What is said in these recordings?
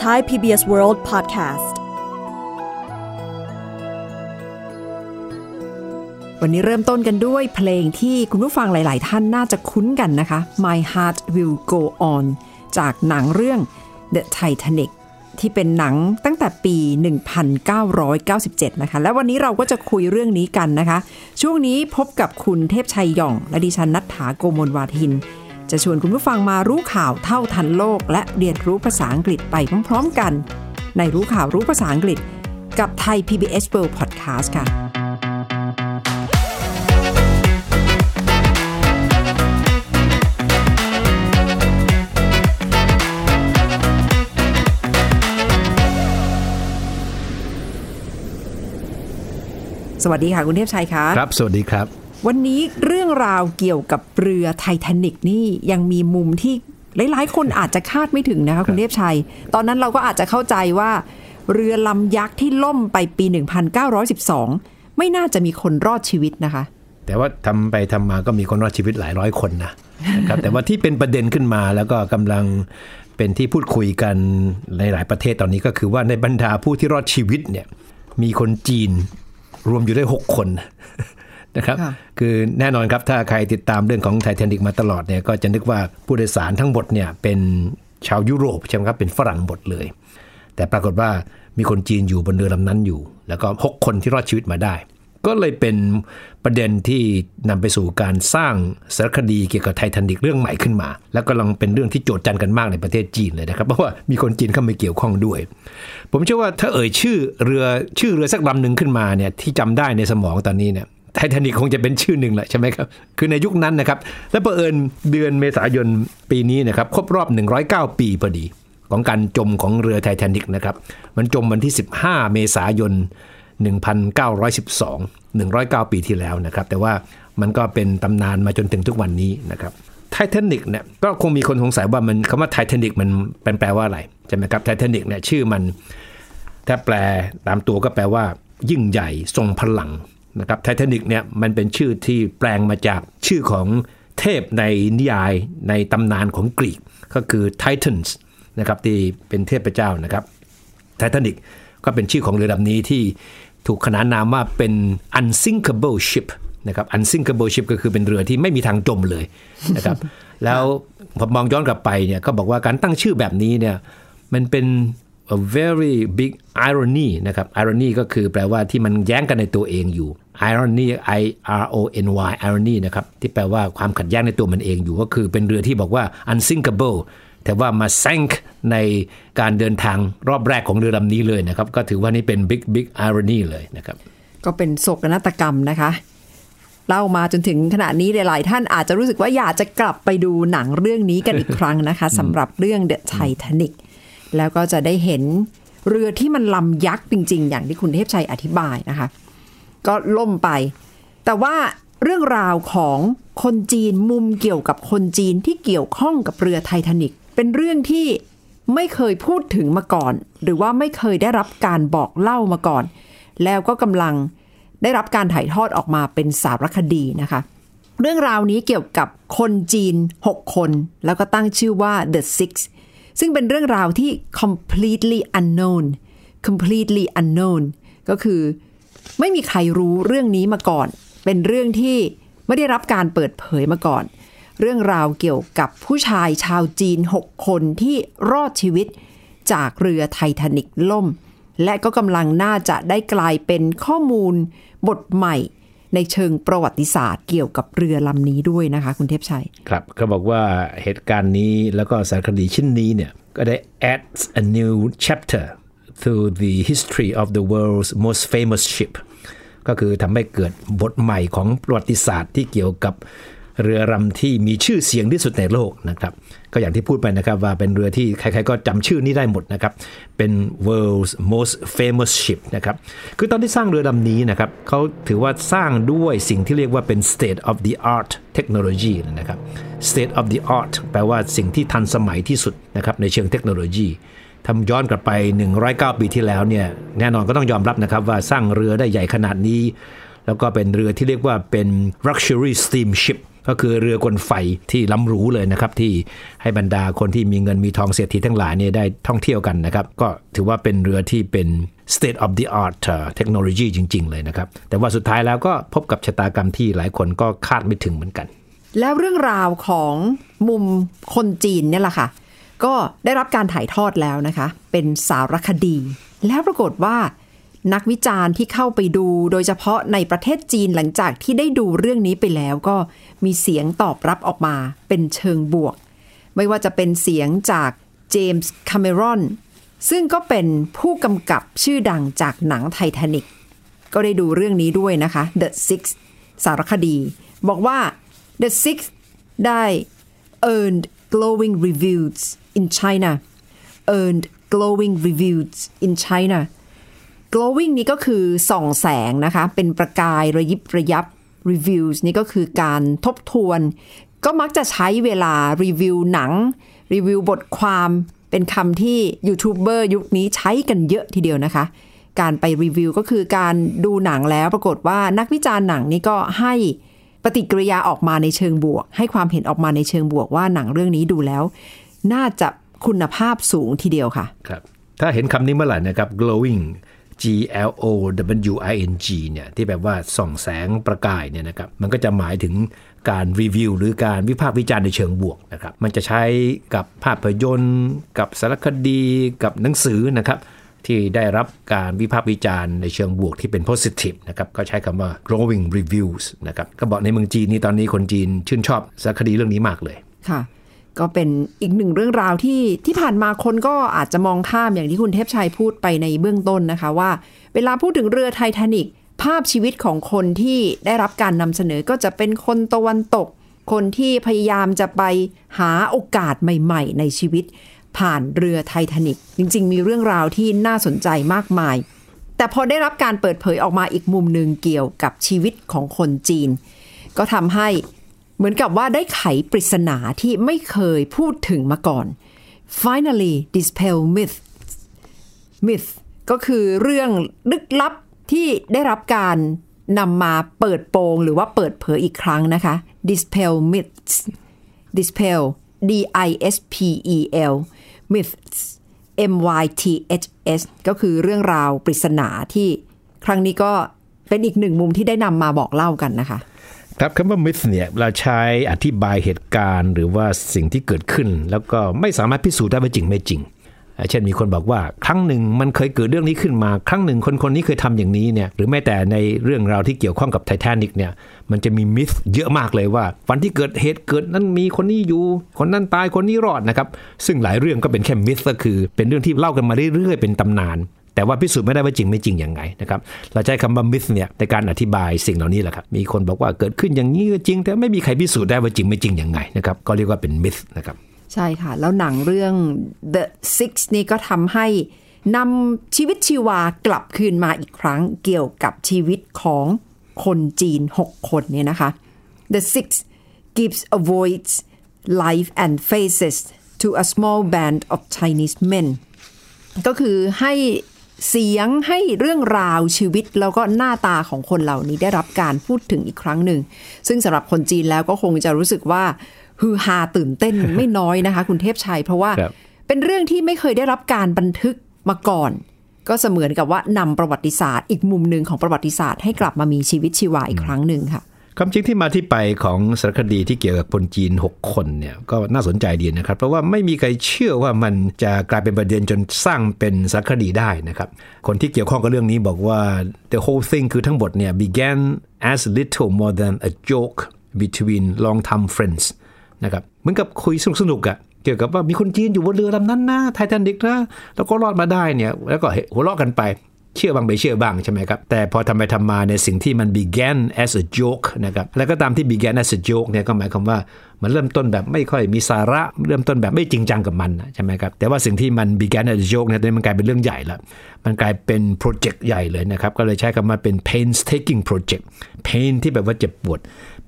Thai PBS World Podcast วันนี้เริ่มต้นกันด้วยเพลงที่คุณผู้ฟังหลาย ๆ ท่านน่าจะคุ้นกันนะคะ My Heart Will Go On จากหนังเรื่อง The Titanic ที่เป็นหนังตั้งแต่ปี 1997 นะคะ และวันนี้เราก็จะคุยเรื่องนี้กันนะคะ ช่วงนี้พบกับคุณเทพชัยหย่อง และดิฉันนัฐถาโกมลวาทิน จะชวนคุณผู้ฟังมารู้ข่าวเท่าทันโลก และเรียนรู้ภาษาอังกฤษไปพร้อมๆกัน ในรู้ข่าวรู้ภาษาอังกฤษ กับไทย PBS World Podcast ค่ะ สวัสดีค่ะ คุณเทพชัยคะ ครับ สวัสดีครับ วันนี้เรื่องราวเกี่ยวกับเรือไททานิกนี่ยังมีมุมที่หลาย ๆ คนอาจจะคาดไม่ถึงนะคะคุณเทพชัย ตอนนั้นเราก็อาจจะเข้าใจว่า เรือลำยักษ์ที่ล่มไปปี 1912 ไม่น่าจะมีคนรอดชีวิตนะคะ แต่ว่าทำไปทำมาก็มีคนรอดชีวิตหลายร้อยคนนะนะครับแต่ว่าที่เป็นประเด็นขึ้นมาแล้วก็กำลังเป็นที่พูดคุยกันในหลายประเทศตอนนี้ก็คือว่าในบรรดาผู้ที่รอดชีวิตเนี่ยมีคนจีนรวมอยู่ได้ 6 คน นะครับค่ะคือแน่นอนครับถ้าใครติดตามเรื่องของไททานิกมาตลอดเนี่ยก็จะนึกว่าผู้โดยสารทั้งหมดเนี่ยเป็นชาวยุโรปใช่ไหมครับเป็นฝรั่งหมดเลย แต่ปรากฏว่ามีคนจีนอยู่บนเรือลำนั้นอยู่ แล้วก็6คนที่รอดชีวิตมาได้ ก็เลยเป็นประเด็นที่นำไปสู่การสร้างสารคดีเกี่ยวกับไททานิกเรื่องใหม่ขึ้นมา แล้วก็กำลังเป็นเรื่องที่โจทย์จันกันมากในประเทศจีนเลยนะครับเพราะว่ามีคนจีนเข้ามาเกี่ยวข้องด้วย ผมเชื่อว่าถ้าเอ่ยชื่อเรือชื่อเรือสักลำหนึ่งขึ้นมาเนี่ยที่จำได้ในสมองตอนนี้เนี่ย ไททานิกคงจะเป็นชื่อหนึ่งแหละใช่ไหมครับ คือในยุคนั้นนะครับ และประเอิญเดือนเมษายนปีนี้นะครับครบรอบ 109 ปีพอดี ของการจมของเรือไททานิกนะครับ มันจมวันที่ 15 เมษายน 1912 109 ปีที่แล้วนะครับ แต่ว่ามันก็เป็นตำนานมาจนถึงทุกวันนี้นะครับไททานิกเนี่ยก็คงมีคนสงสัยว่ามันคำว่าไททานิกมันเป็นแปลว่าอะไรใช่ไหมครับไททานิกเนี่ยชื่อมันถ้าแปลตามตัวก็แปลว่า ยิ่งใหญ่ทรงพลัง นะครับไททานิกเนี่ยมันเป็นชื่อที่แปลงมาจากชื่อของเทพในนิยายในตำนานของกรีกก็คือ Titans นะครับที่เป็นเทพเจ้านะครับไททานิกก็เป็นชื่อของเรือลำนี้ที่ถูกขนานนามว่าเป็น unsinkable ship นะครับ unsinkable ship ก็คือเป็นเรือที่ไม่มีทางจมเลยนะครับแล้วพอมองย้อนกลับไปเนี่ยก็บอกว่าการตั้งชื่อแบบนี้เนี่ยมันเป็น a very big irony นะครับ irony ก็คือแปลว่าที่มันแย้งกันในตัวเองอยู่ irony i r o n y irony นะครับ ที่แปลว่าความขัดแย้งในตัวมันเองอยู่ ก็คือเป็นเรือที่บอกว่า unsinkable แต่ว่ามา sank ในการเดินทางรอบแรกของเรือลำนี้เลยนะครับ ก็ถือว่านี่เป็น big big irony เลยนะครับ ก็เป็นโศกนาฏกรรมนะคะเล่ามาจนถึงขณะนี้หลาย ๆ ท่านอาจจะรู้สึกว่าอยากจะกลับไปดูหนังเรื่องนี้กันอีกครั้งนะคะสำหรับเรื่อง The Titanic แล้วก็จะได้เห็นเรือที่มันลำยักษ์จริง ๆ อย่างที่คุณเทพชัยอธิบายนะคะ ก็ล่มไป แต่ว่าเรื่องราวของคนจีนมุมเกี่ยวกับคนจีนที่เกี่ยวข้องกับเรือไททานิกเป็นเรื่องที่ไม่เคยพูดถึงมาก่อน หรือว่าไม่เคยได้รับการบอกเล่ามาก่อน แล้วก็กำลังได้รับการถ่ายทอดออกมาเป็นสารคดีนะคะ เรื่องราวนี้เกี่ยวกับคนจีน 6 คน แล้วก็ตั้งชื่อว่า The Six ซึ่งเป็นเรื่องราวที่ completely unknown completely unknown ก็คือไม่มีใครรู้เรื่องนี้มาก่อน เป็นเรื่องที่ไม่ได้รับการเปิดเผยมาก่อน เรื่องราวเกี่ยวกับผู้ชายชาวจีน 6 คนที่รอดชีวิตจากเรือไททานิกล่ม และก็กำลังน่าจะได้กลายเป็นข้อมูลบทใหม่ ในเชิงประวัติศาสตร์เกี่ยวกับเรือลำนี้ด้วยนะคะ คุณเทพชัย ครับเขาบอกว่าเหตุการณ์นี้แล้วก็สารคดีชิ้นนี้เนี่ยก็ได้ adds a new chapter to the history of the world's most famous ship ก็คือทำให้เกิดบทใหม่ของประวัติศาสตร์ที่เกี่ยวกับ เรือลำที่มีชื่อเสียงที่สุดในโลกนะครับ ก็อย่างที่พูดไปนะครับว่าเป็นเรือที่ใครๆก็จำชื่อนี้ได้หมดนะครับ เป็น world's most famous ship นะครับ คือตอนที่สร้างเรือลำนี้นะครับเขาถือว่าสร้างด้วยสิ่งที่เรียกว่าเป็น state of the art technology นะครับ state of the art แปลว่าสิ่งที่ทันสมัยที่สุดนะครับในเชิงเทคโนโลยีทำย้อนกลับไป 109 ปีที่แล้วเนี่ยแน่นอนก็ต้องยอมรับนะครับว่าสร้างเรือได้ใหญ่ขนาดนี้ แล้วก็เป็นเรือที่เรียกว่าเป็น luxury steamship ก็คือเรือกลไฟที่ล้ำหรูเลยนะครับที่ให้บรรดาคนที่มีเงินมีทองเศรษฐีทั้งหลายเนี่ยได้ท่องเที่ยวกันนะครับ ก็ถือว่าเป็นเรือที่เป็น state of the art เทคโนโลยีจริง ๆ เลยนะครับ แต่ว่าสุดท้ายแล้วก็พบกับชะตากรรมที่หลายคนก็คาดไม่ถึงเหมือนกัน แล้วเรื่องราวของมุมคนจีนเนี่ยแหละค่ะ ก็ได้รับการถ่ายทอดแล้วนะคะ เป็นสารคดี แล้วปรากฏว่า นักวิจารณ์ที่เข้าไปดู โดยเฉพาะในประเทศจีนหลังจากที่ได้ดูเรื่องนี้ไปแล้วก็มีเสียงตอบรับออกมาเป็นเชิงบวก ไม่ว่าจะเป็นเสียงจาก James Cameron ซึ่งก็เป็นผู้กำกับชื่อดังจากหนังไททานิกก็ได้ดูเรื่องนี้ด้วยนะคะ The Six สารคดี บอกว่า The Six ได้ earned glowing reviews in China earned glowing reviews in China glowing นี่ก็คือส่องแสงนะคะ เป็นประกายระยิบระยับ reviews นี่ก็คือการทบทวน ก็มักจะใช้เวลารีวิวหนัง รีวิวบทความเป็นคำที่ยูทูบเบอร์ยุคนี้ใช้กันเยอะทีเดียวนะคะ การไปรีวิวก็คือการดูหนังแล้วปรากฏว่านักวิจารณ์หนังนี่ก็ให้ปฏิกิริยาออกมาในเชิงบวก ให้ความเห็นออกมาในเชิงบวกว่าหนังเรื่องนี้ดูแล้ว น่าจะคุณภาพสูงทีเดียวค่ะ ครับ ถ้าเห็นคำนี้เมื่อไหร่นะครับ glowing G L O W I N G เนี่ยที่แบบว่าส่องแสงประกายเนี่ยนะครับมันก็จะหมายถึงการรีวิว หรือการวิพากษ์วิจารณ์ในเชิงบวกนะครับมันจะใช้กับภาพยนตร์ กับสารคดี กับหนังสือนะครับที่ได้รับการวิพากษ์วิจารณ์ในเชิงบวกที่เป็น positive นะครับก็ใช้คำว่า glowing reviews นะครับก็บอกในเมืองจีนนี่ตอนนี้คนจีนชื่นชอบสารคดีเรื่องนี้มากเลยค่ะ ก็เป็นอีกหนึ่งเรื่องราวที่ที่ผ่านมาคนก็อาจจะมองข้ามอย่างที่คุณเทพชัยพูดไปในเบื้องต้นนะคะว่า เวลาพูดถึงเรือไททานิกภาพชีวิตของคนที่ได้รับการนำเสนอก็จะเป็นคนตะวันตก คนที่พยายามจะไปหาโอกาสใหม่ ๆ ในชีวิต ผ่านเรือไททานิกจริง ๆ มีเรื่องราวที่น่าสนใจมากมาย แต่พอได้รับการเปิดเผยออกมาอีกมุมหนึ่งเกี่ยวกับชีวิตของคนจีน ก็ทำให้ เหมือนกับว่าได้ไขปริศนาที่ไม่เคยพูดถึงมาก่อน finally dispel myth myth ก็คือเรื่องลึกลับที่ได้รับการนำมาเปิดโปงหรือว่าเปิดเผยอีกครั้งนะคะ dispel myths dispel d i s p e l myths m y t h s ก็คือเรื่องราวปริศนาที่ครั้งนี้ก็เป็นอีกหนึ่งมุมที่ได้นำมาบอกเล่ากันนะคะ ครับคำว่า myth เนี่ยเราใช้อธิบายเหตุการณ์หรือว่าสิ่งที่เกิดขึ้น แล้วก็ไม่สามารถพิสูจน์ได้ว่าจริงไม่จริง เช่นมีคนบอกว่า ครั้งหนึ่งมันเคยเกิดเรื่องนี้ขึ้นมา ครั้งหนึ่งคนคนนี้เคยทำอย่างนี้เนี่ยหรือแม้แต่ในเรื่องราวที่เกี่ยวข้องกับไททานิกเนี่ยมันจะมีมิธเยอะมากเลยว่า วันที่เกิดเหตุเกิดนั้นมีคนนี้อยู่ คนนั้นตายคนนี้รอดนะครับซึ่งหลายเรื่องก็เป็นแค่มิธก็คือ เป็นเรื่องที่เล่ากันมาเรื่อยๆเป็นตำนาน แต่ว่าพิสูจน์ไม่ได้ว่าจริงไม่จริงอย่างไงนะครับเราใช้คำว่ามิธเนี่ยในการอธิบายสิ่งเหล่านี้แหละครับมีคนบอกว่าเกิดขึ้นอย่างนี้ก็จริง แต่ไม่มีใครพิสูจน์ได้ว่าจริงไม่จริงอย่างไงนะครับก็เรียกว่าเป็นมิธนะครับใช่ค่ะ แล้วหนังเรื่อง The Six นี่ก็ทำให้นำชีวิตชีวากลับคืนมาอีกครั้งเกี่ยวกับชีวิตของคนจีน 6 คนเนี่ยนะคะ The Six gives a voice life and faces to a small band of Chinese men ก็คือให้ เสียงให้เรื่องราวชีวิตแล้วก็หน้าตาของคนเหล่านี้ได้รับการพูดถึงอีกครั้งหนึ่ง ซึ่งสำหรับคนจีนแล้วก็คงจะรู้สึกว่าฮือฮาตื่นเต้นไม่น้อยนะคะ คุณเทพชัย เพราะว่าครับเป็นเรื่องที่ไม่เคยได้รับการบันทึกมาก่อน ก็เสมือนกับว่านำประวัติศาสตร์ อีกมุมหนึ่งของประวัติศาสตร์ให้กลับมามีชีวิตชีวาอีกครั้งหนึ่งค่ะ ความจริงที่มาที่ไปของสารคดีที่เกี่ยวกับคนจีน 6 คนเนี่ยก็น่าสนใจดีนะครับ เพราะว่าไม่มีใครเชื่อว่ามันจะกลายเป็นประเด็นจนสร้างเป็นสารคดีได้นะครับ คนที่เกี่ยวข้องกับเรื่องนี้บอกว่า the whole thing คือทั้งหมดเนี่ย began as little more than a joke between long time friends นะครับเหมือนกับคุยสนุกๆอะเกี่ยวกับว่ามีคนจีนอยู่บนเรือลำนั้นนะไททานิกนะแล้วก็รอดมาได้เนี่ยแล้วก็หัวเราะกันไป เชื่อบางไม่เชื่อบ้างใช่ไหมครับ แต่พอทำไปทำมาในสิ่งที่มัน began as a joke นะครับแล้วก็ตามที่ began as a joke เนี่ยก็หมายความว่ามันเริ่มต้นแบบไม่ค่อยมีสาระเริ่มต้นแบบไม่จริงจังกับมันใช่ไหมครับแต่ว่าสิ่งที่มัน began as a joke เนี่ยตอนนี้มันกลายเป็นเรื่องใหญ่ล้วมันกลายเป็นโปรเจกต์ใหญ่เลยนะครับก็เลยใช้คำว่าเป็น painstaking project pain ที่แบบว่าเจ็บปวด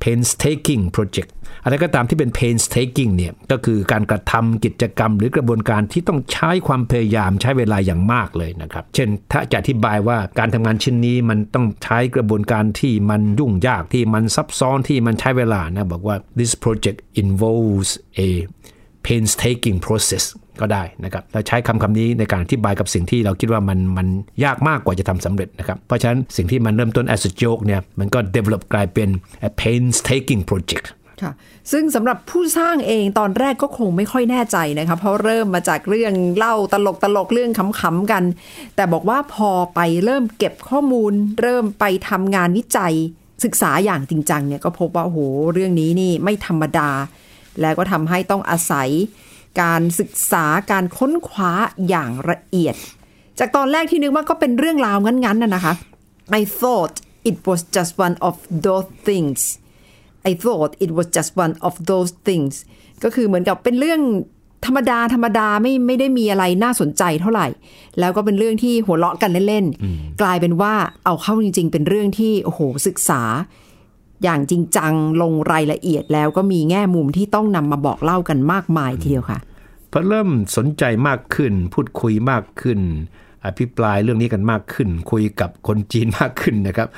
painstaking project อะไรก็ตามที่เป็น painstaking เนี่ยก็คือการกระทำกิจกรรมหรือกระบวนการที่ต้องใช้ความพยายามใช้เวลาอย่างมากเลยนะครับ เช่นถ้าจะอธิบายว่าการทำงานชิ้นนี้มันต้องใช้กระบวนการที่มันยุ่งยากที่มันซับซ้อนที่มันใช้เวลานะบอกว่า this project involves a painstaking process ก็ได้นะครับเราใช้คำคำนี้ในการอธิบายกับสิ่งที่เราคิดว่ามันมันยากมากกว่าจะทำสำเร็จนะครับ เพราะฉะนั้นสิ่งที่มันเริ่มต้น as a joke เนี่ยมันก็ develop กลายเป็น a painstaking project ค่ะซึ่งสำหรับผู้สร้างเองตอนแรกก็คงไม่ค่อยแน่ใจนะคะเพราะเริ่มมาจากเรื่องเล่าตลกตลกเรื่องขำๆกัน แต่บอกว่าพอไปเริ่มเก็บข้อมูล เริ่มไปทำงานวิจัย ศึกษาอย่างจริงจังเนี่ยก็พบว่าโอ้โหเรื่องนี้นี่ไม่ธรรมดา แล้วก็ทำให้ต้องอาศัย การศึกษาการค้นคว้าอย่างละเอียด จากตอนแรกที่นึกว่าก็เป็นเรื่องราวงั้นๆน่ะนะคะ I thought it was just one of those things I thought it was just one of those things ก็คือเหมือนกับเป็นเรื่องธรรมดาธรรมดาไม่ไม่ได้มีอะไรน่าสนใจเท่าไหร่ แล้วก็เป็นเรื่องที่หัวเราะกันเล่นๆ กลายเป็นว่าเอาเข้าจริง ๆ เป็นเรื่องที่โอ้โหศึกษา อย่างจริงจังลงรายละเอียดแล้วก็มีแง่มุมที่ต้องนำมาบอกเล่ากันมากมายทีเดียวค่ะ พอเริ่มสนใจมากขึ้น พูดคุยมากขึ้น อภิปรายเรื่องนี้กันมากขึ้น คุยกับคนจีนมากขึ้นนะครับ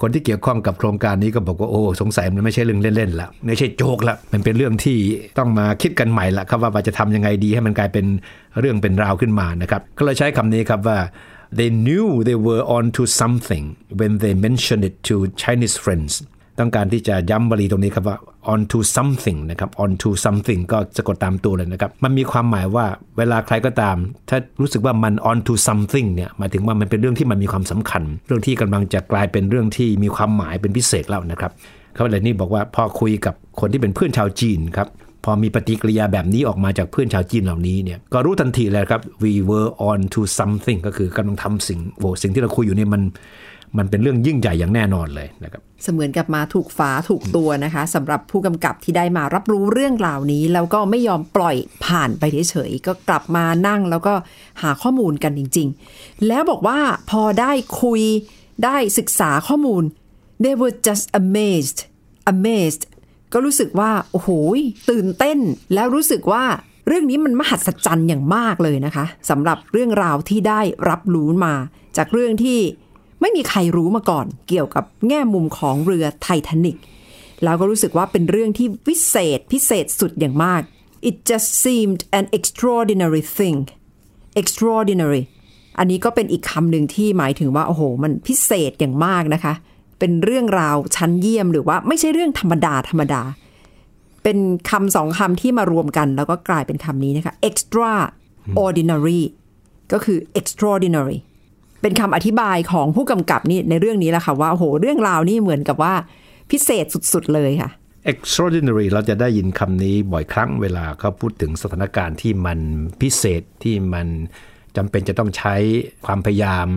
คนที่เกี่ยวข้องกับโครงการนี้ก็บอกว่าโอ้สงสัยมันไม่ใช่เรื่องเล่นๆละไม่ใช่โจกละมันเป็นเรื่องที่ต้องมาคิดกันใหม่ละครับว่าจะทำยังไงดีให้มันกลายเป็นเรื่องเป็นราวขึ้นมานะครับก็เลยใช้คำนี้ครับว่า they knew they were on to something when they mentioned it to Chinese friends ต้องการที่จะย้ำบรีตรงนี้ครับว่า on to something นะครับ on to something ก็สะกดตามตัวเลยนะครับ มันมีความหมายว่าเวลาใครก็ตาม ถ้ารู้สึกว่ามัน on to something เนี่ยหมายถึงว่ามันเป็นเรื่องที่มันมีความสำคัญ เรื่องที่กำลังจะกลายเป็นเรื่องที่มีความหมายเป็นพิเศษแล้วนะครับเขาเลยนี่บอกว่าพอคุยกับคนที่เป็นเพื่อนชาวจีนครับพอมีปฏิกิริยาแบบนี้ออกมาจากเพื่อนชาวจีนเหล่านี้เนี่ยก็รู้ทันทีเลยครับ we were on to something ก็คือกำลังทำสิ่งโอ้สิ่งที่เราคุยอยู่เนี่ยมัน มันเป็นเรื่องยิ่งใหญ่อย่างแน่นอนเลยนะครับเสมือนกับมาถูกฝาถูกตัวนะคะสำหรับผู้กำกับที่ได้มารับรู้เรื่องราวนี้ แล้วก็ไม่ยอมปล่อยผ่านไปเฉยๆก็กลับมานั่งแล้วก็หาข้อมูลกันจริง ๆ แล้วบอกว่าพอได้คุยได้ศึกษาข้อมูล they were just amazed amazed ก็รู้สึกว่า โอ้โหตื่นเต้น แล้วรู้สึกว่าเรื่องนี้มันมหัศจรรย์อย่างมากเลยนะคะสำหรับเรื่องราวที่ได้รับรู้มา จากเรื่องที่ ไม่มีใครรู้มาก่อนเกี่ยวกับแง่มุมของเรือไททานิกแล้วก็รู้สึกว่าเป็นเรื่องที่วิเศษพิเศษสุดอย่างมาก it just seemed an extraordinary thing extraordinary อันนี้ก็เป็นอีกคำหนึ่งที่หมายถึงว่าโอ้โห มันพิเศษอย่างมากนะคะ เป็นเรื่องราวชั้นเยี่ยมหรือว่าไม่ใช่เรื่องธรรมดาธรรมดา เป็นคำสองคำที่มารวมกัน แล้วก็กลายเป็นคำนี้นะคะ extraordinary ก็คือ extraordinary เป็นคำอธิบายของผู้กำกับนี่ในเรื่องนี้แหละค่ะว่าโอ้โหเรื่องราวนี่เหมือนกับว่าพิเศษสุด ๆ เลยค่ะ extraordinary เราจะได้ยินคำนี้บ่อยครั้งเวลาเขาพูดถึงสถานการณ์ที่มันพิเศษที่มันจำเป็นจะต้องใช้ความพยายาม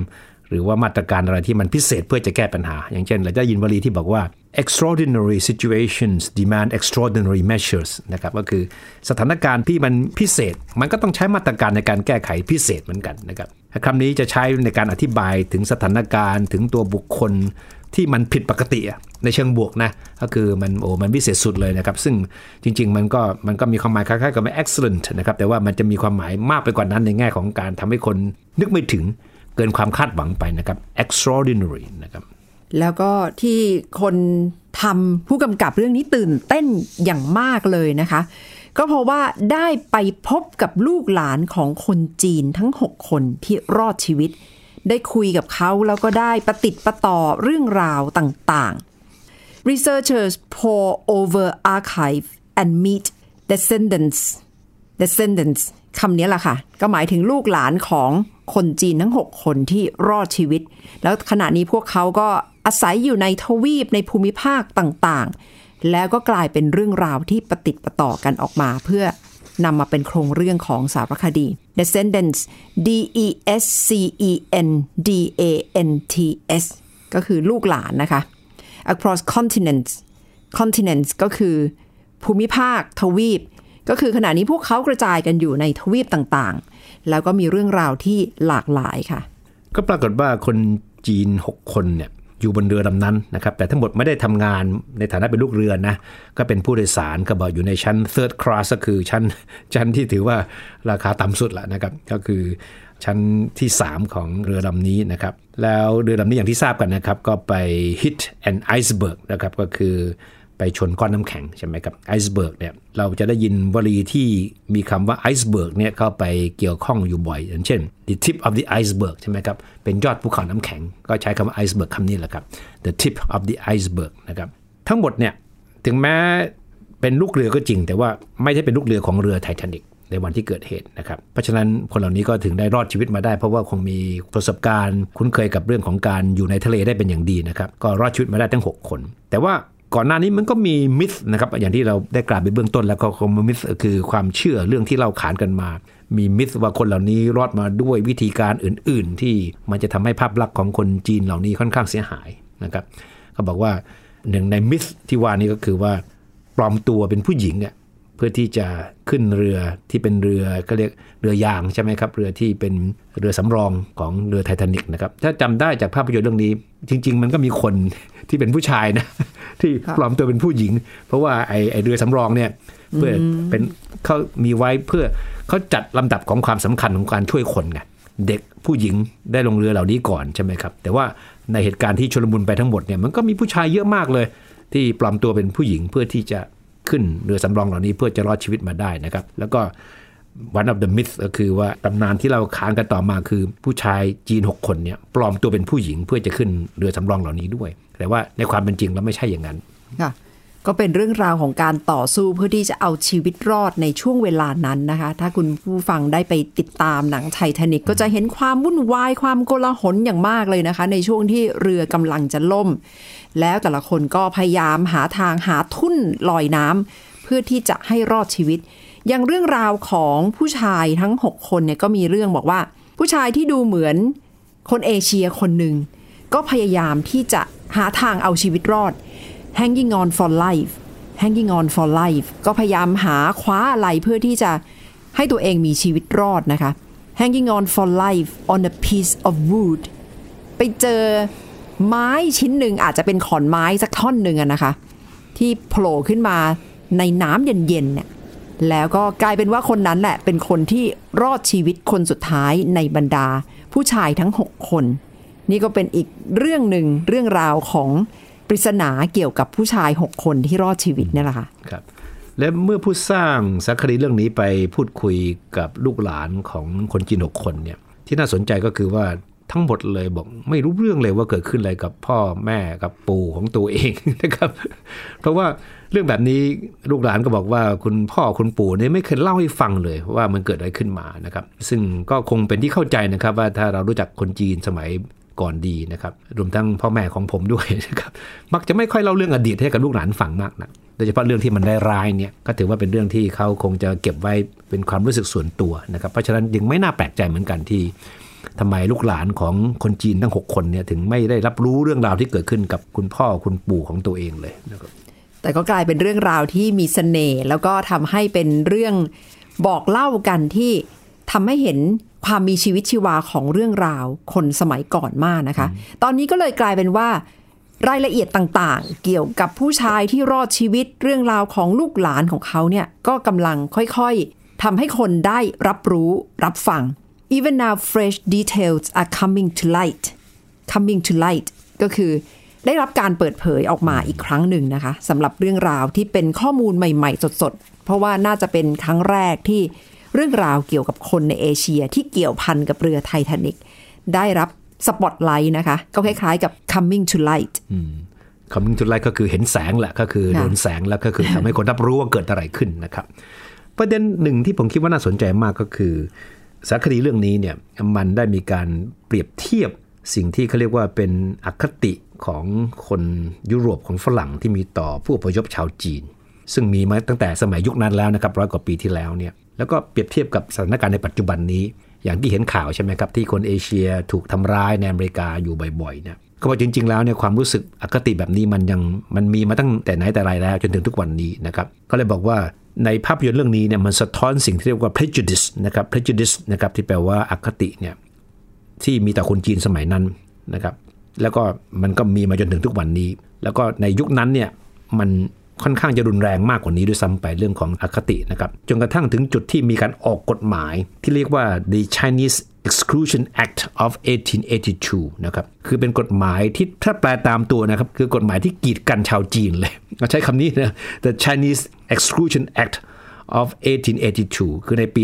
หรือว่ามาตรการอะไรที่มันพิเศษเพื่อจะแก้ปัญหา อย่างเช่น เราจะยินวลีที่บอกว่า extraordinary situations demand extraordinary measures นะครับก็คือสถานการณ์ที่มันพิเศษ มันก็ต้องใช้มาตรการในการแก้ไขพิเศษเหมือนกันนะครับคำนี้จะใช้ในการอธิบายถึงสถานการณ์ถึงตัวบุคคลที่มันผิดปกติในเชิงบวกนะก็คือมันโอ้มันพิเศษสุดเลยนะครับ ซึ่งจริง ๆ มันก็มันก็มีความหมายคล้ายๆกับ excellent นะครับแต่ว่ามันจะมีความหมายมากไปกว่านั้นในแง่ของการทำให้คนนึกไม่ถึงเกินความคาดหวังไปนะครับ extraordinary นะครับ แล้วก็ที่คนทำผู้กำกับเรื่องนี้ตื่นเต้นอย่างมากเลยนะคะ ก็เพราะว่าได้ไปพบกับลูกหลานของคนจีนทั้ง 6 คนที่รอดชีวิต ได้คุยกับเขาแล้วก็ได้ประติดประต่อเรื่องราวต่างๆ Researchers pour over archive and meet descendants descendants คำนี้แหละค่ะ ก็หมายถึงลูกหลานของคนจีนทั้ง 6 คนที่รอดชีวิต แล้วขณะนี้พวกเขาก็ อาศัยอยู่ในทวีปในภูมิภาคต่างๆ แล้วก็กลายเป็นเรื่องราวที่ประติดประต่อกันออกมาเพื่อนำมาเป็นโครงเรื่องของสารคดี Descendants D E S C E N D A N T S ก็คือลูกหลานนะคะ across continents continents ก็คือภูมิภาคทวีป ก็คือขณะนี้พวกเขากระจายกันอยู่ในทวีปต่างๆ แล้วก็มีเรื่องราวที่หลากหลายค่ะ ก็ปรากฏว่าคนจีน 6 คนเนี่ย อยู่บนเรือลำนั้นนะครับแต่ทั้งหมดไม่ได้ทำงานในฐานะเป็นลูกเรือนะก็เป็นผู้โดยสารก็บอกอยู่ในชั้น third class ก็คือชั้นชั้นที่ถือว่าราคาต่ำสุดละนะครับก็คือชั้นที่ 3 ของเรือลำนี้นะครับแล้วเรือลำนี้อย่างที่ทราบกันนะครับก็ไป hit an iceberg นะครับก็คือ ไปชนก้อนน้ำแข็งใช่ไหมครับ iceberg เนี่ยเราจะได้ยินวลีที่มีคำว่า iceberg เนี่ยเข้าไปเกี่ยวข้องอยู่บ่อย อย่างเช่น the tip of the iceberg ใช่ไหมครับเป็นยอดภูเขาน้ำแข็ง ก็ใช้คำว่า iceberg คำนี้แหละครับ the tip of the iceberg นะครับทั้งหมดเนี่ยถึงแม้เป็นลูกเรือก็จริง แต่ว่าไม่ใช่เป็นลูกเรือของเรือไททานิกในวันที่เกิดเหตุนะครับ เพราะฉะนั้นคนเหล่านี้ก็ถึงได้รอดชีวิตมาได้ เพราะว่าคงมีประสบการณ์ คุ้นเคยกับเรื่องของการอยู่ในทะเลได้เป็นอย่างดีนะครับ ก็รอดชีวิตมาได้ทั้ง 6 คน แต่ว่า ก่อนหน้านี้มันก็มีมิสนะครับอย่างที่เราได้กล่าวไปเบื้องต้นแล้วก็คงมิสคือความเชื่อเรื่องที่เล่าขานกันมา มีมิสว่าคนเหล่านี้รอดมาด้วยวิธีการอื่น ๆ ที่มันจะทำให้ภาพลักษณ์ของคนจีนเหล่านี้ค่อนข้างเสียหายนะครับเขาบอกว่าหนึ่งในมิสที่ว่านี้ก็คือว่าปลอมตัวเป็นผู้หญิงเนี่ยเพื่อที่จะขึ้นเรือที่เป็นเรือก็เรียกเรือยางใช่ไหมครับ เรือที่เป็นเรือสำรองของเรือไททานิกนะครับ ถ้าจำได้จากภาพยนตร์เรื่องนี้ จริง ๆ มันก็มีคนที่เป็นผู้ชายนะ ที่ปลอมตัวเป็นผู้หญิง เพราะว่าไอไอเรือสำรองเนี่ยเพื่อเป็นเขามีไว้เพื่อเขาจัดลำดับของความสำคัญของการช่วยคนไงเด็กผู้หญิงได้ลงเรือเหล่านี้ก่อนใช่ไหมครับ แต่ว่าในเหตุการณ์ที่ชลมุนไปทั้งหมดเนี่ยมันก็มีผู้ชายเยอะมากเลย ที่ปลอมตัวเป็นผู้หญิงเพื่อที่จะขึ้นเรือสำรองเหล่านี้เพื่อจะรอดชีวิตมาได้นะครับ แล้วก็ one of the myths ก็คือว่าตำนานที่เราค้านกันต่อมาคือ ผู้ชายจีน 6 คนเนี่ยปลอมตัวเป็นผู้หญิงเพื่อจะขึ้นเรือสำรองเหล่านี้ด้วย แต่ว่าในความเป็นจริงแล้วไม่ใช่อย่างนั้นค่ะก็เป็นเรื่องราวของการต่อสู้เพื่อที่จะเอาชีวิตรอดในช่วงเวลานั้นนะคะ ถ้าคุณผู้ฟังได้ไปติดตามหนังไททานิกก็จะเห็นความวุ่นวายความโกลาหลอย่างมากเลยนะคะ ในช่วงที่เรือกำลังจะล่ม แล้วแต่ละคนก็พยายามหาทางหาทุ่นลอยน้ำเพื่อที่จะให้รอดชีวิต อย่างเรื่องราวของผู้ชายทั้ง 6 คนเนี่ยก็มีเรื่องบอกว่า ผู้ชายที่ดูเหมือนคนเอเชียคนหนึ่ง ก็พยายามที่จะหาทางเอาชีวิตรอด hanging on for life hanging on for life ก็พยายามหาคว้าอะไรเพื่อที่จะให้ตัวเองมีชีวิตรอดนะคะ hanging on for life on a piece of wood ไปเจอไม้ชิ้นหนึ่งอาจจะเป็นขอนไม้สักท่อนหนึ่งนะคะ ที่โผล่ขึ้นมาในน้ำเย็นๆเนี่ย แล้วก็กลายเป็นว่าคนนั้นแหละเป็นคนที่รอดชีวิตคนสุดท้ายในบรรดา ผู้ชายทั้ง 6 คน นี่ก็เป็นอีกเรื่องหนึ่งเรื่องราวของปริศนาเกี่ยวกับผู้ชาย 6 คนที่รอดชีวิตนี่แหละค่ะครับและเมื่อผู้สร้างสารคดีเรื่องนี้ไปพูดคุยกับลูกหลานของคนจีนหกคนเนี่ยที่น่าสนใจก็คือว่า ทั้งหมดเลยบอกไม่รู้เรื่องเลยว่าเกิดขึ้นอะไรกับพ่อแม่กับปู่ของตัวเองนะครับ เพราะว่าเรื่องแบบนี้ลูกหลานก็บอกว่าคุณพ่อคุณปู่เนี่ยไม่เคยเล่าให้ฟังเลยว่ามันเกิดอะไรขึ้นมานะครับ ซึ่งก็คงเป็นที่เข้าใจนะครับว่าถ้าเรารู้จักคนจีนสมัยก่อนดีนะครับรวมทั้งพ่อแม่ของผมด้วยนะครับมักจะไม่ค่อยเล่าเรื่องอดีตให้กับลูกหลานฟังมากนะโดยเฉพาะเรื่องที่มันได้ร้ายเนี่ยก็ถือว่าเป็นเรื่องที่เขาคงจะเก็บไว้เป็นความรู้สึกส่วนตัวนะครับ เพราะฉะนั้นยังไม่น่าแปลกใจเหมือนกันที่ ทำไมลูกหลานของคนจีนทั้ง 6 คนเนี่ยถึงไม่ได้รับรู้เรื่องราวที่เกิดขึ้นกับคุณพ่อคุณปู่ของตัวเองเลยนะครับแต่ก็กลายเป็นเรื่องราวที่มีเสน่ห์แล้วก็ทำให้เป็นเรื่องบอกเล่ากันที่ทำให้เห็นความมีชีวิตชีวาของเรื่องราวคนสมัยก่อนมากนะคะ ตอนนี้ก็เลยกลายเป็นว่ารายละเอียดต่างๆ เกี่ยวกับผู้ชายที่รอดชีวิตเรื่องราวของลูกหลานของเขาเนี่ยก็กำลังค่อยๆทำให้คนได้รับรู้รับฟัง even now fresh details are coming to light coming to light ก็คือได้รับการเปิดเผยออกมาอีกครั้งหนึ่งนะคะสำหรับเรื่องราวที่เป็นข้อมูลใหม่ ๆ สดๆ เพราะว่าน่าจะเป็นครั้งแรกที่เรื่องราวเกี่ยวกับคนในเอเชียที่เกี่ยวพันกับเรือไททานิกได้รับสปอตไลท์นะคะ ก็คล้ายๆกับ coming to light คำนึงจุดแรกก็คือเห็นแสงแหละก็คือค่ะโดนแสงแล้วก็คือทำให้คนรับรู้ว่าเกิดอะไรขึ้นนะครับ ประเด็นหนึ่งที่ผมคิดว่าน่าสนใจมากก็คือ สารคดีเรื่องนี้เนี่ยมันได้มีการเปรียบเทียบสิ่งที่เขาเรียกว่าเป็นอคติของคนยุโรปของฝรั่งที่มีต่อผู้อพยพชาวจีน ซึ่งมีมาตั้งแต่สมัยยุคนั้นแล้วนะครับร้อยกว่าปีที่แล้วเนี่ยแล้วก็เปรียบเทียบกับสถานการณ์ในปัจจุบันนี้ อย่างที่เห็นข่าวใช่ไหมครับ ที่คนเอเชียถูกทำร้ายในอเมริกาอยู่บ่อยๆเนี่ยก็ว่าจริง ๆ แล้วเนี่ยความรู้สึกอคติแบบนี้มันยังมันมีมาตั้งแต่ไหนแต่ไรแล้วจนถึงทุกวันนี้นะครับก็เลยบอกว่า ในภาพยนตร์เรื่องนี้เนี่ยมันสะท้อนสิ่งที่เรียกว่า prejudice นะครับ prejudice นะครับที่แปลว่าอคติเนี่ยที่มีต่อคนจีนสมัยนั้นนะครับแล้วก็มันก็มีมาจนถึงทุกวันนี้ แล้วก็ในยุคนั้นเนี่ยมันค่อนข้างจะรุนแรงมากกว่านี้ด้วยซ้ำไปเรื่องของอคตินะครับจนกระทั่งถึงจุดที่มีการออกกฎหมาย ที่เรียกว่า the Chinese Exclusion Act of 1882 นะครับ คือเป็นกฎหมายที่ถ้าแปลตามตัวนะครับ คือกฎหมายที่กีดกันชาวจีนเลยเราใช้คำนี้นะ the Chinese Exclusion Act of 1882 คือในปี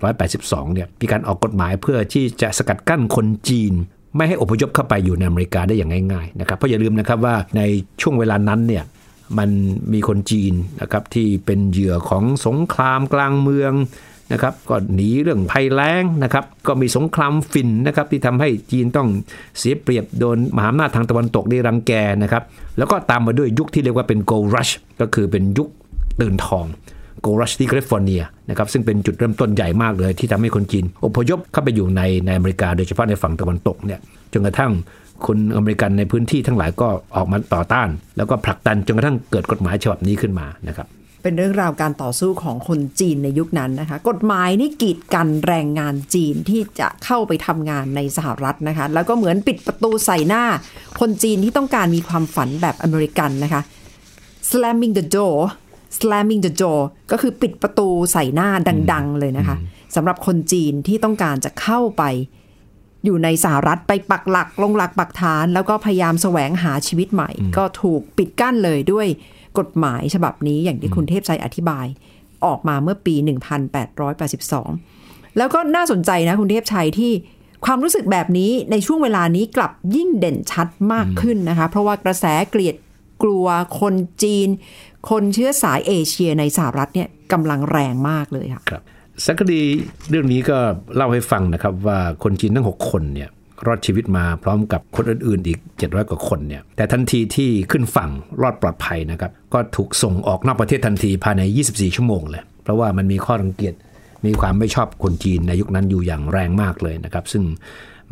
1882 เนี่ยมีการออกกฎหมายเพื่อที่จะสกัดกั้นคนจีน ไม่ให้อพยพเข้าไปอยู่ในอเมริกาได้อย่างง่ายๆนะครับเพราะอย่าลืมนะครับว่าในช่วงเวลานั้นเนี่ยมันมีคนจีนนะครับที่เป็นเหยื่อของสงครามกลางเมืองนะครับก็หนีเรื่องภัยแล้งนะครับก็มีสงครามฝิ่นนะครับที่ทำให้จีนต้องเสียเปรียบโดนมหาอำนาจทางตะวันตกได้รังแกนะครับแล้วก็ตามมาด้วยยุคที่เรียกว่าเป็น gold rush ก็คือเป็นยุค ตื่นทอง gold rush ที่แคลิฟอร์เนียนะครับซึ่งเป็นจุดเริ่มต้นใหญ่มากเลย ที่ทำให้คนจีนอพยพเข้าไปอยู่ในในอเมริกาโดยเฉพาะในฝั่งตะวันตกเนี่ยจนกระทั่งคนอเมริกันในพื้นที่ทั้งหลายก็ออกมาต่อต้าน แล้วก็ผลักดันจนกระทั่งเกิดกฎหมายฉบับนี้ขึ้นมานะครับเป็นเรื่องราวการต่อสู้ของคนจีนในยุคนั้นนะคะ กฎหมายนี่กีดกันแรงงานจีนที่จะเข้าไปทำงานในสหรัฐนะคะ แล้วก็เหมือนปิดประตูใส่หน้า คนจีนที่ต้องการมีความฝันแบบอเมริกันนะคะ slamming the door slamming the door ก็คือปิดประตูใส่หน้าดัง ๆ เลยนะคะสำหรับคนจีนที่ต้องการจะเข้าไป อยู่ในสหรัฐไปปักหลักลงหลักปักฐาน แล้วก็พยายามแสวงหาชีวิตใหม่ ก็ถูกปิดกั้นเลยด้วยกฎหมายฉบับนี้อย่างที่คุณเทพใจอธิบาย ออกมาเมื่อปี 1882 แล้วก็น่าสนใจนะคุณเทพชัยที่ความรู้สึกแบบนี้ในช่วงเวลานี้กลับยิ่งเด่นชัดมากขึ้นนะคะ เพราะว่ากระแสเกลียด กลัวคนจีน คนเชื้อสายเอเชียในสหรัฐเนี่ยกำลังแรงมากเลยค่ะครับสักคดีเรื่องนี้ก็เล่าให้ฟังนะครับว่าคนจีนทั้ง 6 คนเนี่ยรอดชีวิตมาพร้อมกับคนอื่นๆ อีก 700 กว่าคนเนี่ย แต่ทันทีที่ขึ้นฝั่งรอดปลอดภัยนะครับ ก็ถูกส่งออกนอกประเทศทันทีภายใน 24 ชั่วโมงเลย เพราะว่ามันมีข้อรังเกียจ มีความไม่ชอบคนจีนในยุคนั้นอยู่อย่างแรงมากเลยนะครับ ซึ่ง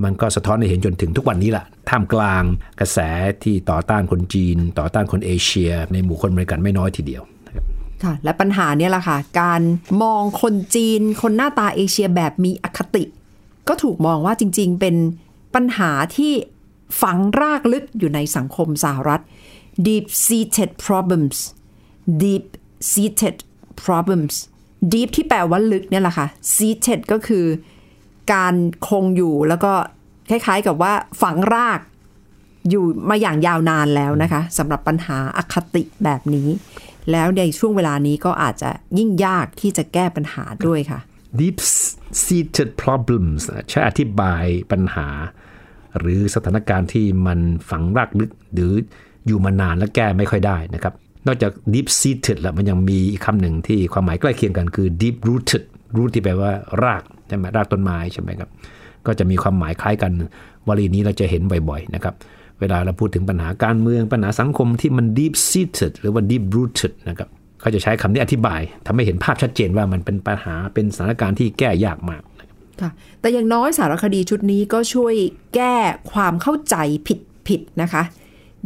มันก็สะท้อนให้เห็นจนถึงทุกวันนี้แหละท่ามกลางกระแสที่ต่อต้านคนจีน ต่อต้านคนเอเชีย ในหมู่คนอเมริกันไม่น้อยทีเดียวค่ะและปัญหาเนี่ยแหละค่ะ การมองคนจีน คนหน้าตาเอเชียแบบมีอคติ ก็ถูกมองว่าจริง ๆ เป็นปัญหาที่ฝังรากลึกอยู่ในสังคมสหรัฐ deep seated problems deep seated problems deep ที่แปลว่าลึกเนี่ยแหละค่ะ seated ก็คือ การคงอยู่แล้วก็คล้ายๆกับว่าฝังรากอยู่มาอย่างยาวนานแล้วนะคะสำหรับปัญหาอคติแบบนี้ แล้วในช่วงเวลานี้ก็อาจจะยิ่งยากที่จะแก้ปัญหาด้วยค่ะ deep seated problems ใช้อธิบายปัญหา หรือสถานการณ์ที่มันฝังรากลึก หรืออยู่มานานและแก้ไม่ค่อยได้นะครับ นอกจาก deep seated แล้วมันยังมีอีกคำหนึ่งที่ความหมายใกล้เคียงกันคือ deep rooted root ที่แปลว่ารากใช่ไหมรากต้นไม้ใช่ไหมครับ ก็จะมีความหมายคล้ายกันวลีนี้เราจะเห็นบ่อยๆนะครับ เวลาเราพูดถึงปัญหาการเมืองปัญหาสังคมที่มัน deep seated หรือว่า deep rooted นะครับเขาจะใช้คำนี้อธิบายทำให้เห็นภาพชัดเจนว่ามันเป็นปัญหาเป็นสถานการณ์ที่แก้ยากมากค่ะแต่อย่างน้อยสารคดีชุดนี้ก็ช่วยแก้ความเข้าใจผิดๆนะคะ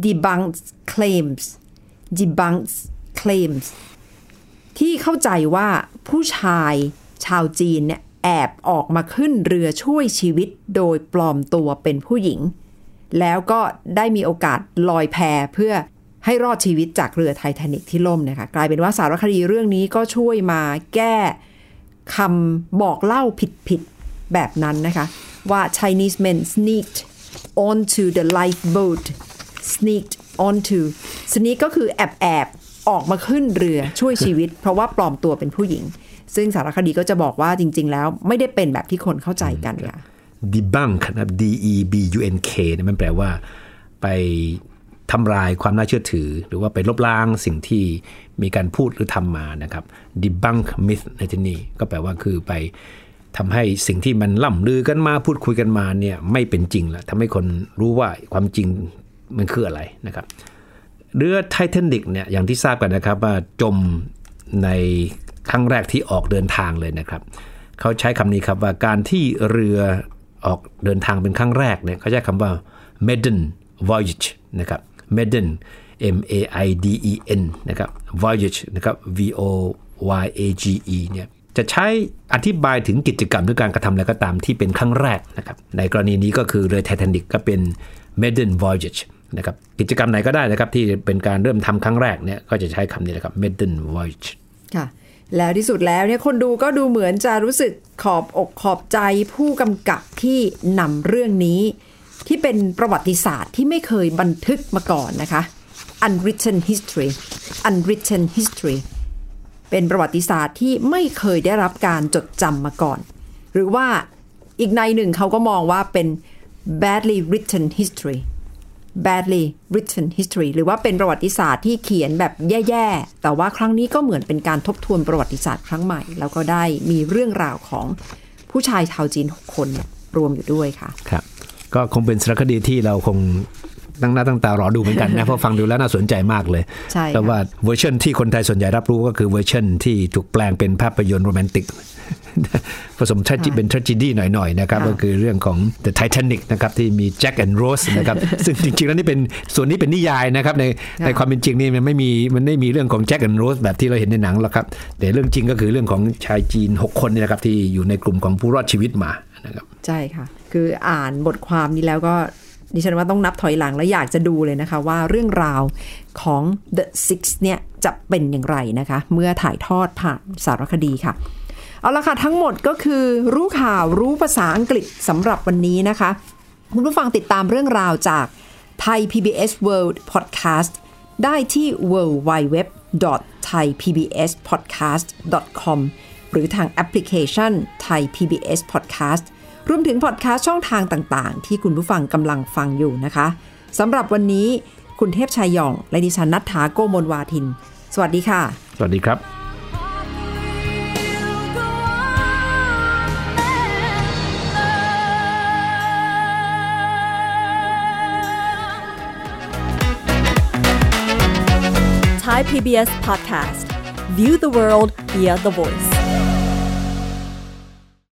debunk claims debunk claims ที่เข้าใจว่าผู้ชาย ชาวจีนเนี่ยแอบออกมาขึ้นเรือช่วยชีวิตโดยปลอมตัวเป็นผู้หญิง แล้วก็ได้มีโอกาสลอยแพเพื่อให้รอดชีวิตจากเรือไททานิกที่ล่มเนะคะกลายเป็นว่าสารคดีเรื่องนี้ก็ช่วยมาแก้คำบอกเล่าผิดๆแบบนั้นนะคะว่า Chinese men sneaked onto the lifeboat sneaked onto sneak ก็คือแอบแอบๆออกมาขึ้นเรือช่วยชีวิต เพราะว่าปลอมตัวเป็นผู้หญิง ซึ่งสารคดีก็จะบอกว่าจริง ๆ แล้วไม่ได้เป็นแบบที่คนเข้าใจกันค่ะ debunk นะครับ D E B U N K เนี่ยมันแปลว่าไปทำลายความน่าเชื่อถือ หรือว่าไปลบล้างสิ่งที่มีการพูดหรือทำมานะครับ debunk myth ในที่นี้ก็แปลว่าคือไปทำให้สิ่งที่มันล่ำลือกันมาพูดคุยกันมาเนี่ยไม่เป็นจริงแล้วทำให้คนรู้ว่าความจริงมันคืออะไรนะครับเรือไททานิกเนี่ยอย่างที่ทราบกันนะครับว่าจมใน ครั้งแรกที่ออกเดินทางเลยนะครับ เขาใช้คำนี้ครับว่าการที่เรือออกเดินทางเป็นครั้งแรกเนี่ยเขาใช้คำว่า maiden voyage นะครับ maiden M A I D E N นะครับ voyage นะครับ V O Y A G E เนี่ยจะใช้อธิบายถึงกิจกรรมหรือการกระทำอะไรก็ตามที่เป็นครั้งแรกนะครับ ในกรณีนี้ก็คือเรือไททานิกก็เป็น maiden voyage นะครับกิจกรรมไหนก็ได้นะครับที่เป็นการเริ่มทำครั้งแรกเนี่ยก็จะใช้คำนี้นะครับ maiden voyage ค่ะ แล้วที่สุดแล้วเนี่ยคนดูก็ดูเหมือนจะรู้สึกขอบอกขอบใจผู้กำกับที่นำเรื่องนี้ ที่เป็นประวัติศาสตร์ที่ไม่เคยบันทึกมาก่อนนะคะ unwritten history unwritten history เป็นประวัติศาสตร์ที่ไม่เคยได้รับการจดจำมาก่อน หรือว่าอีกนัยหนึ่งเขาก็มองว่าเป็น badly written history badly written history หรือว่าเป็นประวัติศาสตร์ที่เขียนแบบแย่ ๆ แต่ว่าครั้งนี้ก็เหมือนเป็นการทบทวนประวัติศาสตร์ครั้งใหม่ แล้วก็ได้มีเรื่องราวของผู้ชายชาวจีน 6 คนรวมอยู่ด้วยค่ะ ครับ ก็คงเป็นสารคดีที่เราคง ตั้งหน้าตั้งตารอดูเหมือนกันนะ เพราะฟังดูแล้วน่าสนใจมากเลยใช่ค่ะแต่ว่าเวอร์ชันที่คนไทยส่วนใหญ่รับรู้ก็คือเวอร์ชันที่ถูกแปลงเป็นภาพยนตร์โรแมนติกผสมทรจิเป็นทรจิดีหน่อยๆนะครับค่ะก็คือเรื่องของ The Titanic นะครับที่มีแจ็คแอนด์โรสนะครับซึ่งจริงๆแล้วนี่เป็นส่วนนี้เป็นนิยายนะครับในในความเป็นจริงนี่มันไม่มีมันไม่มีเรื่องของแจ็คแอนด์โรสแบบที่เราเห็นในหนังหรอกครับแต่เรื่องจริงก็คือเรื่องของชายจีน 6 คนนี่นะครับที่อยู่ในกลุ่มของผู้รอดชีวิตมานะครับใช่ค่ะ คืออ่านบทความนี้แล้วก็ ดิฉันว่าต้องนับถอยหลังแล้วอยากจะดูเลยนะคะว่าเรื่องราวของ The Six เนี่ยจะเป็นอย่างไรนะคะ เมื่อถ่ายทอดผ่านสารคดีค่ะ เอาละค่ะ ทั้งหมดก็คือรู้ข่าวรู้ภาษาอังกฤษสำหรับวันนี้นะคะ คุณผู้ฟังติดตามเรื่องราวจากไทย PBS World Podcast ได้ที่ www.thaipbspodcast.com หรือทางแอปพลิเคชัน Thai PBS Podcast รวมถึงพอดแคสต์ช่องทางต่างๆ ที่คุณผู้ฟังกำลังฟังอยู่นะคะสำหรับวันนี้คุณเทพชัยหย่องและดิฉันนัทธาโกโมลวาทิน สวัสดีค่ะ สวัสดีครับ Thai PBS podcast. View the world via the voice.